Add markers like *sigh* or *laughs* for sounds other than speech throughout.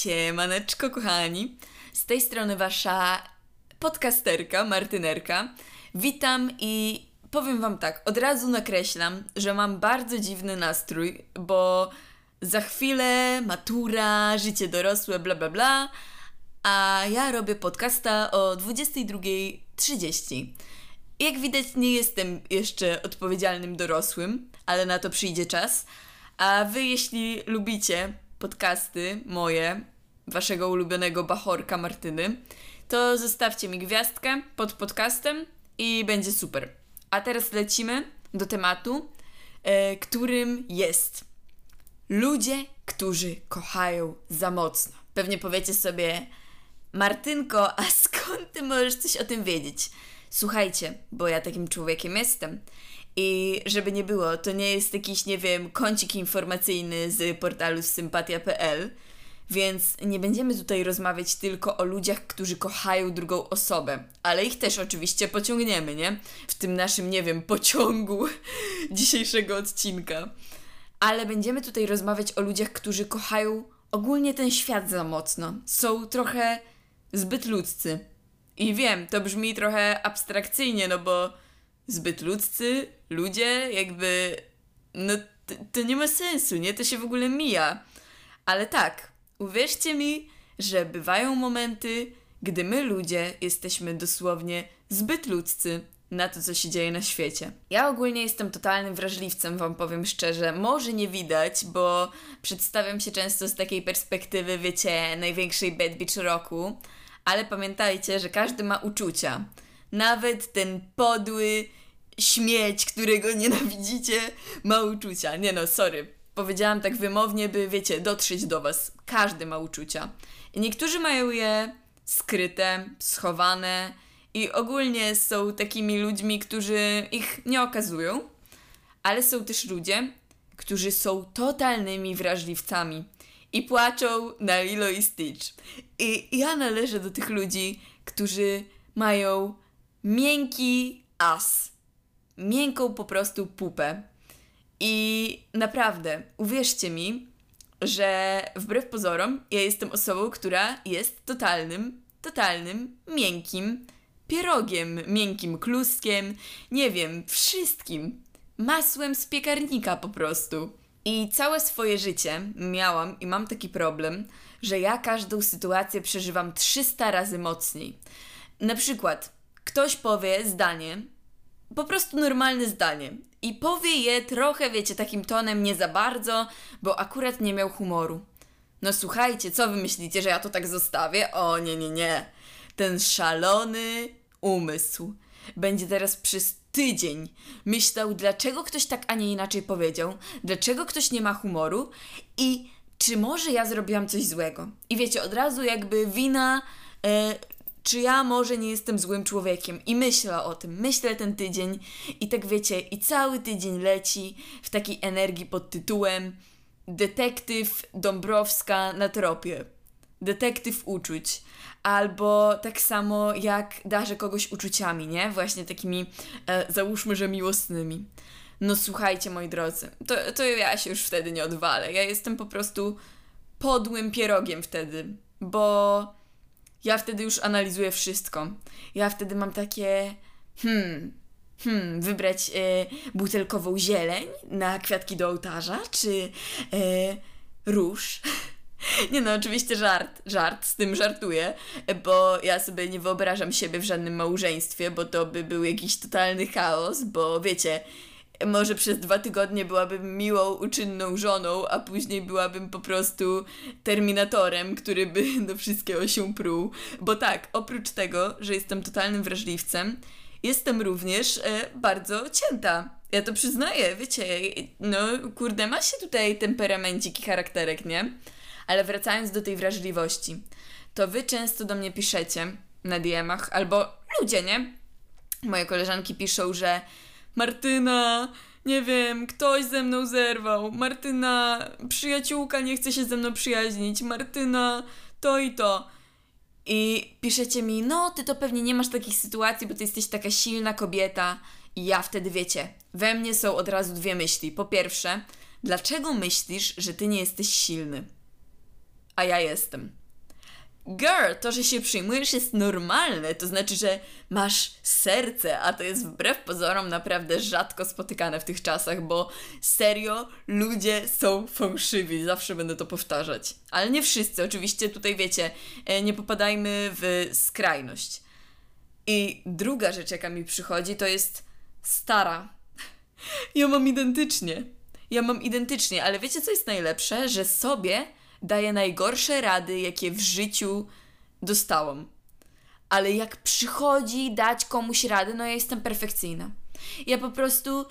Siemaneczko, kochani. Z tej strony wasza podcasterka, Martynerka. Witam i powiem wam tak, od razu nakreślam, że mam bardzo dziwny nastrój, bo za chwilę matura, życie dorosłe, bla bla bla, a ja robię podcasta o 22.30. Jak widać, nie jestem jeszcze odpowiedzialnym dorosłym, ale na to przyjdzie czas. A wy, jeśli lubicie podcasty moje, waszego ulubionego bachorka Martyny, to zostawcie mi gwiazdkę pod podcastem i będzie super. A teraz lecimy do tematu, e, którym jest ludzie, którzy kochają za mocno. Pewnie powiecie sobie, Martynko, a *laughs* skąd ty możesz coś o tym wiedzieć? Słuchajcie, bo ja takim człowiekiem jestem. I żeby nie było, to nie jest jakiś, nie wiem, kącik informacyjny z portalu sympatia.pl, więc nie będziemy tutaj rozmawiać tylko o ludziach, którzy kochają drugą osobę, ale ich też oczywiście pociągniemy, nie? W tym naszym, nie wiem, pociągu *laughs* dzisiejszego odcinka. Ale będziemy tutaj rozmawiać o ludziach, którzy kochają ogólnie ten świat za mocno. Są trochę zbyt ludzcy. I wiem, to brzmi trochę abstrakcyjnie, no bo zbyt ludzcy, ludzie, jakby. No, to, nie ma sensu, nie? To się w ogóle mija. Ale tak, uwierzcie mi, że bywają momenty, gdy my ludzie jesteśmy dosłownie zbyt ludzcy na to, co się dzieje na świecie. Ja ogólnie jestem totalnym wrażliwcem, wam powiem szczerze. Może nie widać, bo przedstawiam się często z takiej perspektywy, wiecie, największej bad bitch roku, ale pamiętajcie, że każdy ma uczucia. Nawet ten podły śmieć, którego nienawidzicie, ma uczucia. Nie no, sorry. Powiedziałam tak wymownie, by wiecie, dotrzeć do was. Każdy ma uczucia. I niektórzy mają je skryte, schowane i ogólnie są takimi ludźmi, którzy ich nie okazują, ale są też ludzie, którzy są totalnymi wrażliwcami i płaczą na Lilo i Stitch. I ja należę do tych ludzi, którzy mają miękki as. Miękką po prostu pupę. I naprawdę, uwierzcie mi, że wbrew pozorom, ja jestem osobą, która jest totalnym, totalnym, miękkim pierogiem, miękkim kluskiem, nie wiem, wszystkim. Masłem z piekarnika po prostu. I całe swoje życie miałam i mam taki problem, że ja każdą sytuację przeżywam 300 razy mocniej. Na przykład, ktoś powie zdanie, po prostu normalne zdanie, i powie je trochę, wiecie, takim tonem nie za bardzo, bo akurat nie miał humoru. No słuchajcie, co wy myślicie, że ja to tak zostawię? O nie, nie, nie. Ten szalony umysł będzie teraz przez tydzień myślał, dlaczego ktoś tak, a nie inaczej powiedział, dlaczego ktoś nie ma humoru i czy może ja zrobiłam coś złego. I wiecie, od razu jakby wina, e, czy ja może nie jestem złym człowiekiem. I myślę o tym, myślę ten tydzień i tak wiecie, i cały tydzień leci w takiej energii pod tytułem Detektyw Dąbrowska na tropie. Detektyw uczuć albo tak samo jak darzę kogoś uczuciami, nie? Właśnie takimi, e, załóżmy, że miłosnymi. No słuchajcie, moi drodzy, to, to ja się już wtedy nie odwalę. Ja jestem po prostu podłym pierogiem wtedy, bo ja wtedy już analizuję wszystko. Ja wtedy mam takie, hmm, hmm, wybrać e, butelkową zieleń na kwiatki do ołtarza, czy e, róż *laughs* Nie no, oczywiście żart, żart, z tym żartuję, bo ja sobie nie wyobrażam siebie w żadnym małżeństwie, bo to by był jakiś totalny chaos, bo wiecie, może przez dwa tygodnie byłabym miłą, uczynną żoną, a później byłabym po prostu terminatorem, który by *laughs* do wszystkiego się pruł. Bo tak, oprócz tego, że jestem totalnym wrażliwcem, jestem również e, bardzo cięta. Ja to przyznaję, wiecie, no kurde, ma się tutaj temperamencik i charakterek, nie? Ale wracając do tej wrażliwości, to wy często do mnie piszecie na DM-ach, albo ludzie, nie? Moje koleżanki piszą, że Martyna, nie wiem, ktoś ze mną zerwał. Martyna, przyjaciółka nie chce się ze mną przyjaźnić. Martyna, to i to. I piszecie mi, no ty to pewnie nie masz takich sytuacji, bo ty jesteś taka silna kobieta. I ja wtedy wiecie, we mnie są od razu dwie myśli. Po pierwsze, dlaczego myślisz, że ty nie jesteś silny? a ja jestem. Girl, to, że się przyjmujesz jest normalne, to znaczy, że masz serce, a to jest wbrew pozorom naprawdę rzadko spotykane w tych czasach, bo serio, ludzie są fałszywi, zawsze będę to powtarzać. Ale nie wszyscy, oczywiście tutaj wiecie, e, nie popadajmy w skrajność. I druga rzecz, jaka mi przychodzi, to jest stara. Ja mam identycznie. Ja mam identycznie, ale wiecie, co jest najlepsze? Że sobie daję najgorsze rady, jakie w życiu dostałam. Ale jak przychodzi dać komuś radę, no ja jestem perfekcyjna. Ja po prostu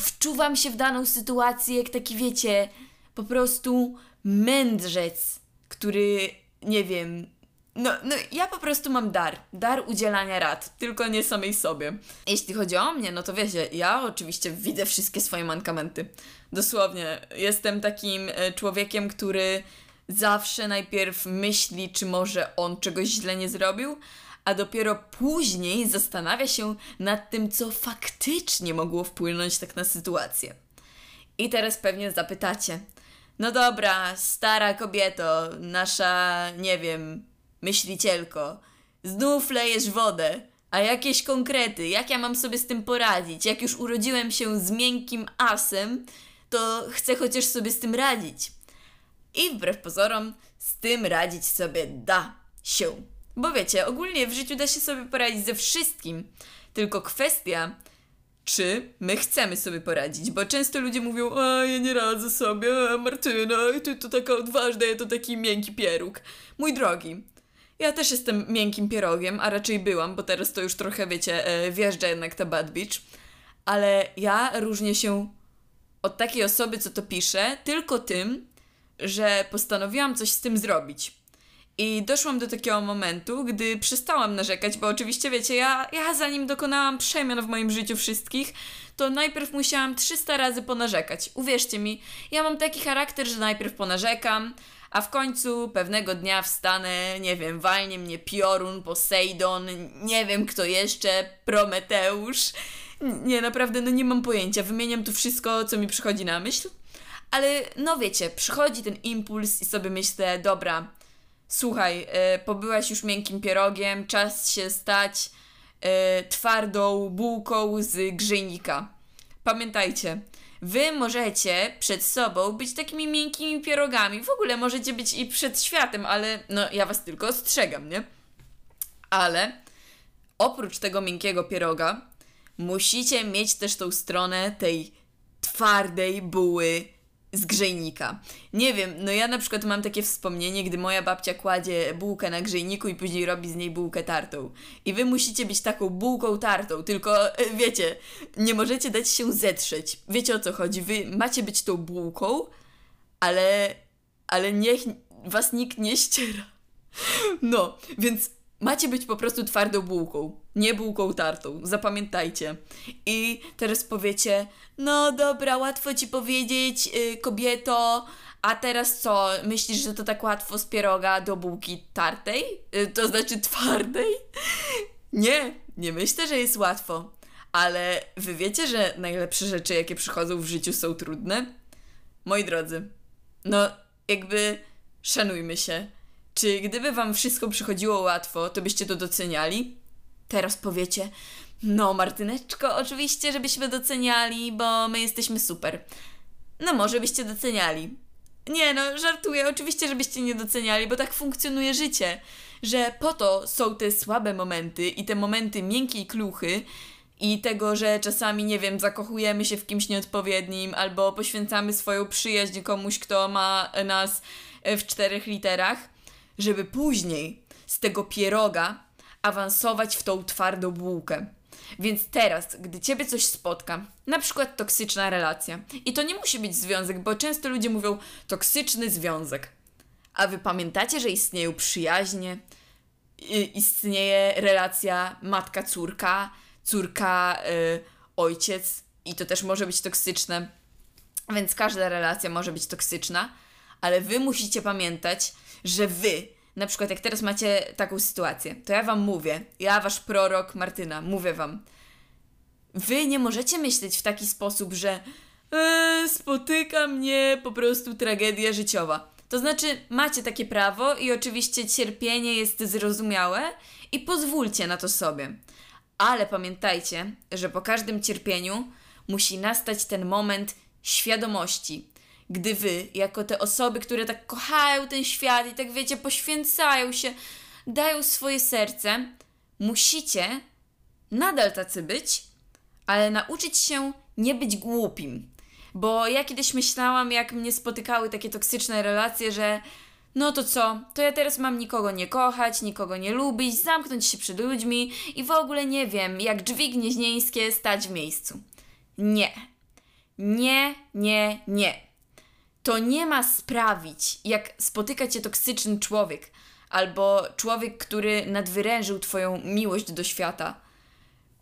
wczuwam się w daną sytuację, jak taki wiecie, po prostu mędrzec, który, nie wiem, no, no ja po prostu mam dar, dar udzielania rad, tylko nie samej sobie. Jeśli chodzi o mnie, no to wiecie, ja oczywiście widzę wszystkie swoje mankamenty. Dosłownie, jestem takim e, człowiekiem, który zawsze najpierw myśli, czy może on czegoś źle nie zrobił, a dopiero później zastanawia się nad tym, co faktycznie mogło wpłynąć tak na sytuację. I teraz pewnie zapytacie: No dobra, stara kobieto, nasza, nie wiem, myślicielko, znów lejesz wodę. A jakieś konkrety, jak ja mam sobie z tym poradzić? Jak już urodziłem się z miękkim asem, to chcę chociaż sobie z tym radzić. I wbrew pozorom, z tym radzić sobie da się. Bo wiecie, ogólnie w życiu da się sobie poradzić ze wszystkim. Tylko kwestia, czy my chcemy sobie poradzić, bo często ludzie mówią, a ja nie radzę sobie, a Martyna, ty to taka odważna, ja to taki miękki pieróg. Mój drogi, ja też jestem miękkim pierogiem, a raczej byłam, bo teraz to już trochę, wiecie, e, wjeżdża jednak ta Bad ale ja różnię się od takiej osoby, co to pisze, tylko tym, że postanowiłam coś z tym zrobić. I doszłam do takiego momentu, gdy przestałam narzekać, bo oczywiście wiecie, ja, ja zanim dokonałam przemian w moim życiu wszystkich, to najpierw musiałam 300 razy ponarzekać. Uwierzcie mi, ja mam taki charakter, że najpierw ponarzekam, a w końcu pewnego dnia wstanę, nie wiem, walnie mnie Piorun, Poseidon, nie wiem kto jeszcze, Prometeusz. Nie, naprawdę, no nie mam pojęcia. Wymieniam tu wszystko, co mi przychodzi na myśl. Ale no wiecie, przychodzi ten impuls i sobie myślę, dobra, słuchaj, yy, pobyłaś już miękkim pierogiem, czas się stać yy, twardą bułką z grzejnika. Pamiętajcie, wy możecie przed sobą być takimi miękkimi pierogami. W ogóle możecie być i przed światem, ale no ja was tylko ostrzegam, nie? Ale oprócz tego miękkiego pieroga musicie mieć też tą stronę tej twardej buły z grzejnika. Nie wiem, no ja na przykład mam takie wspomnienie, gdy moja babcia kładzie bułkę na grzejniku i później robi z niej bułkę tartą. I wy musicie być taką bułką tartą, tylko e, wiecie, nie możecie dać się zetrzeć. Wiecie o co chodzi? Wy macie być tą bułką, ale, ale niech was nikt nie ściera. No, więc Macie być po prostu twardą bułką, nie bułką tartą, zapamiętajcie. I teraz powiecie, no dobra, łatwo ci powiedzieć, yy, kobieto, a teraz co, myślisz, że to tak łatwo z pieroga do bułki tartej? Yy, to znaczy twardej? nie, nie myślę, że jest łatwo. Ale wy wiecie, że najlepsze rzeczy, jakie przychodzą w życiu, są trudne? Moi drodzy, no jakby szanujmy się czy gdyby wam wszystko przychodziło łatwo, to byście to doceniali? Teraz powiecie, no Martyneczko, oczywiście, żebyśmy doceniali, bo my jesteśmy super. No może byście doceniali. Nie no, żartuję, oczywiście, żebyście nie doceniali, bo tak funkcjonuje życie, że po to są te słabe momenty i te momenty miękkiej kluchy, i tego, że czasami, nie wiem, zakochujemy się w kimś nieodpowiednim albo poświęcamy swoją przyjaźń komuś, kto ma nas w czterech literach żeby później z tego pieroga awansować w tą twardą bułkę. Więc teraz, gdy ciebie coś spotka, na przykład toksyczna relacja, i to nie musi być związek, bo często ludzie mówią toksyczny związek. A wy pamiętacie, że istnieją przyjaźnie, istnieje relacja matka-córka, córka-ojciec, i to też może być toksyczne. Więc każda relacja może być toksyczna, ale wy musicie pamiętać, że wy, na przykład jak teraz macie taką sytuację, to ja wam mówię, ja wasz prorok Martyna, mówię wam, wy nie możecie myśleć w taki sposób, że e, spotyka mnie po prostu tragedia życiowa. To znaczy, macie takie prawo i oczywiście cierpienie jest zrozumiałe i pozwólcie na to sobie. Ale pamiętajcie, że po każdym cierpieniu musi nastać ten moment świadomości, gdy wy, jako te osoby, które tak kochają ten świat i tak wiecie, poświęcają się, dają swoje serce, musicie nadal tacy być, ale nauczyć się nie być głupim. Bo ja kiedyś myślałam, jak mnie spotykały takie toksyczne relacje, że no to co, to ja teraz mam nikogo nie kochać, nikogo nie lubić, zamknąć się przed ludźmi i w ogóle nie wiem, jak drzwi gnieźnieńskie stać w miejscu. Nie. Nie, nie, nie. To nie ma sprawić, jak spotyka cię toksyczny człowiek albo człowiek, który nadwyrężył twoją miłość do świata.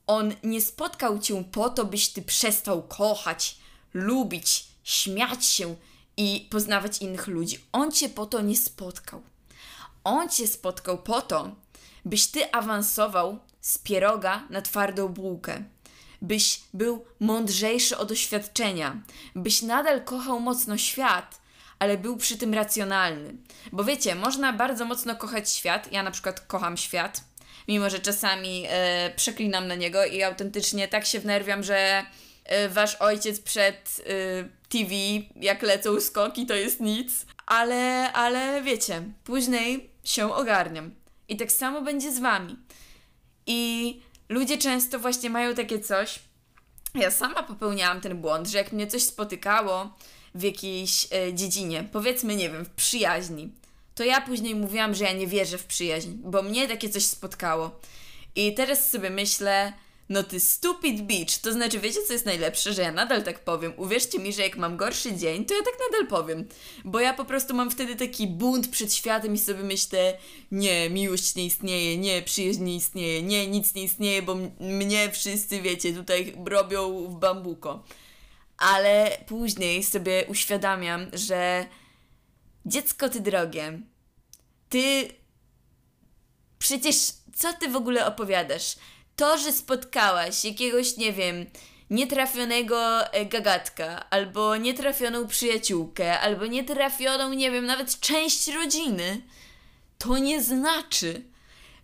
On nie spotkał cię po to, byś ty przestał kochać, lubić, śmiać się i poznawać innych ludzi. On cię po to nie spotkał. On cię spotkał po to, byś ty awansował z pieroga na twardą bułkę. Byś był mądrzejszy od doświadczenia, byś nadal kochał mocno świat, ale był przy tym racjonalny. Bo wiecie, można bardzo mocno kochać świat. Ja na przykład kocham świat, mimo że czasami e, przeklinam na niego i autentycznie tak się wnerwiam, że e, wasz ojciec przed e, TV, jak lecą skoki, to jest nic. Ale, ale wiecie, później się ogarniam. I tak samo będzie z wami. I ludzie często właśnie mają takie coś. Ja sama popełniałam ten błąd, że jak mnie coś spotykało w jakiejś e, dziedzinie, powiedzmy, nie wiem, w przyjaźni, to ja później mówiłam, że ja nie wierzę w przyjaźń, bo mnie takie coś spotkało. I teraz sobie myślę, no ty stupid bitch. To znaczy, wiecie co jest najlepsze? Że ja nadal tak powiem. Uwierzcie mi, że jak mam gorszy dzień, to ja tak nadal powiem. Bo ja po prostu mam wtedy taki bunt przed światem i sobie myślę, nie, miłość nie istnieje, nie, przyjaźń nie istnieje, nie, nic nie istnieje, bo mnie wszyscy, wiecie, tutaj robią w bambuko. Ale później sobie uświadamiam, że dziecko ty drogie, ty przecież co ty w ogóle opowiadasz? To, że spotkałaś jakiegoś, nie wiem, nietrafionego e, gagatka, albo nietrafioną przyjaciółkę, albo nietrafioną, nie wiem, nawet część rodziny, to nie znaczy,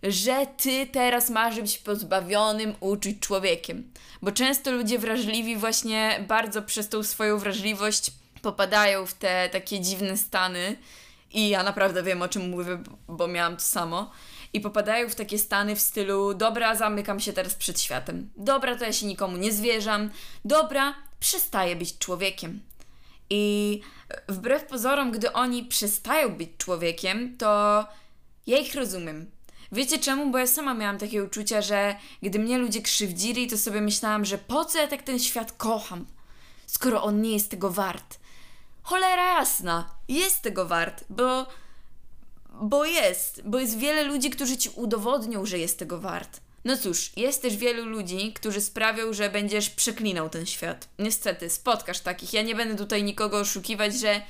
że ty teraz masz być pozbawionym uczuć człowiekiem. Bo często ludzie wrażliwi właśnie bardzo przez tą swoją wrażliwość popadają w te takie dziwne stany. I ja naprawdę wiem o czym mówię, bo miałam to samo i popadają w takie stany w stylu dobra, zamykam się teraz przed światem. Dobra, to ja się nikomu nie zwierzam. Dobra, przestaję być człowiekiem. I wbrew pozorom, gdy oni przestają być człowiekiem, to ja ich rozumiem. Wiecie czemu? Bo ja sama miałam takie uczucia, że gdy mnie ludzie krzywdzili, to sobie myślałam, że po co ja tak ten świat kocham, skoro on nie jest tego wart. Cholera jasna, jest tego wart, bo bo jest, bo jest wiele ludzi, którzy ci udowodnią, że jest tego wart. No cóż, jest też wielu ludzi, którzy sprawią, że będziesz przeklinał ten świat. Niestety, spotkasz takich. Ja nie będę tutaj nikogo oszukiwać, że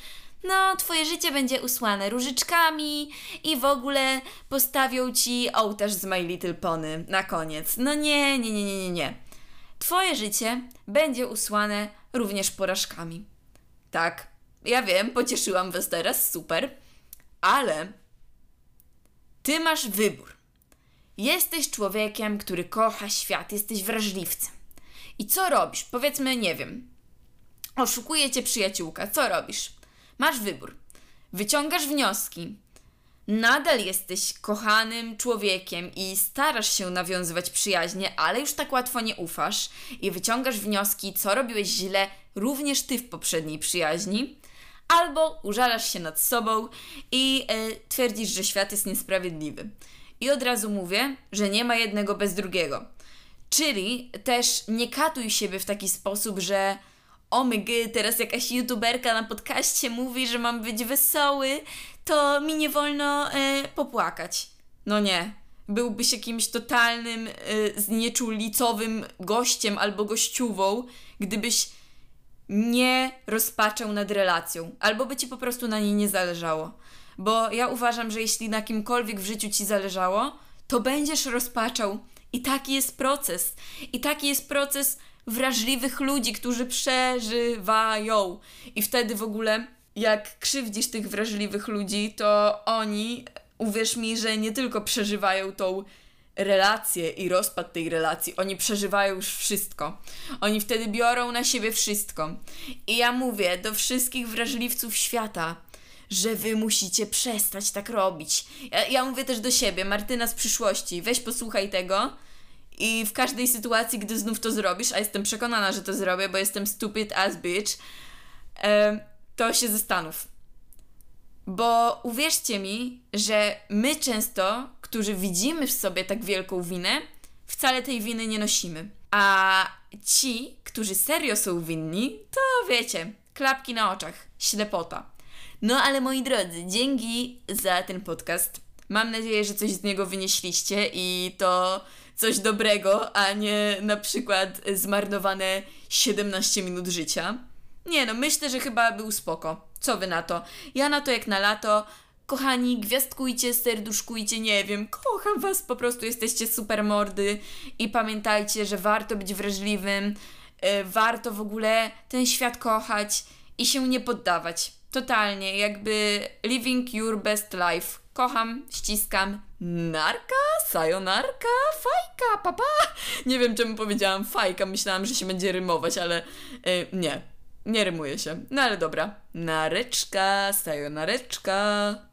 no, twoje życie będzie usłane różyczkami i w ogóle postawią ci ołtarz z My Little Pony na koniec. No nie, nie, nie, nie, nie, nie. Twoje życie będzie usłane również porażkami. Tak, ja wiem, pocieszyłam was teraz, super, ale ty masz wybór. Jesteś człowiekiem, który kocha świat, jesteś wrażliwcem. I co robisz? Powiedzmy, nie wiem. Oszukuje cię przyjaciółka. Co robisz? Masz wybór. Wyciągasz wnioski. Nadal jesteś kochanym człowiekiem i starasz się nawiązywać przyjaźnie, ale już tak łatwo nie ufasz i wyciągasz wnioski, co robiłeś źle również ty w poprzedniej przyjaźni albo użalasz się nad sobą i e, twierdzisz, że świat jest niesprawiedliwy. I od razu mówię, że nie ma jednego bez drugiego. Czyli też nie katuj siebie w taki sposób, że o my teraz jakaś youtuberka na podcaście mówi, że mam być wesoły, to mi nie wolno e, popłakać. No nie. Byłbyś jakimś totalnym, e, znieczulicowym gościem albo gościuwą, gdybyś nie rozpaczał nad relacją, albo by ci po prostu na niej nie zależało. Bo ja uważam, że jeśli na kimkolwiek w życiu ci zależało, to będziesz rozpaczał. I taki jest proces. I taki jest proces wrażliwych ludzi, którzy przeżywają. I wtedy w ogóle jak krzywdzisz tych wrażliwych ludzi, to oni, uwierz mi, że nie tylko przeżywają tą relację i rozpad tej relacji, oni przeżywają już wszystko. Oni wtedy biorą na siebie wszystko. I ja mówię do wszystkich wrażliwców świata, że wy musicie przestać tak robić. Ja, ja mówię też do siebie, Martyna z przyszłości, weź posłuchaj tego i w każdej sytuacji, gdy znów to zrobisz, a jestem przekonana, że to zrobię, bo jestem stupid as bitch, to się zastanów. Bo uwierzcie mi, że my często, którzy widzimy w sobie tak wielką winę, wcale tej winy nie nosimy. A ci, którzy serio są winni, to wiecie, klapki na oczach, ślepota. No ale moi drodzy, dzięki za ten podcast. Mam nadzieję, że coś z niego wynieśliście i to coś dobrego, a nie na przykład zmarnowane 17 minut życia. Nie no, myślę, że chyba był spoko. Co wy na to? Ja na to jak na lato. Kochani, gwiazdkujcie, serduszkujcie, nie wiem, kocham was, po prostu jesteście super mordy i pamiętajcie, że warto być wrażliwym, y, warto w ogóle ten świat kochać i się nie poddawać. Totalnie, jakby living your best life. Kocham, ściskam. Narka, sayonarka, fajka, papa. Nie wiem, czemu powiedziałam fajka, myślałam, że się będzie rymować, ale y, nie, nie rymuje się. No ale dobra. Nareczka, sayonareczka.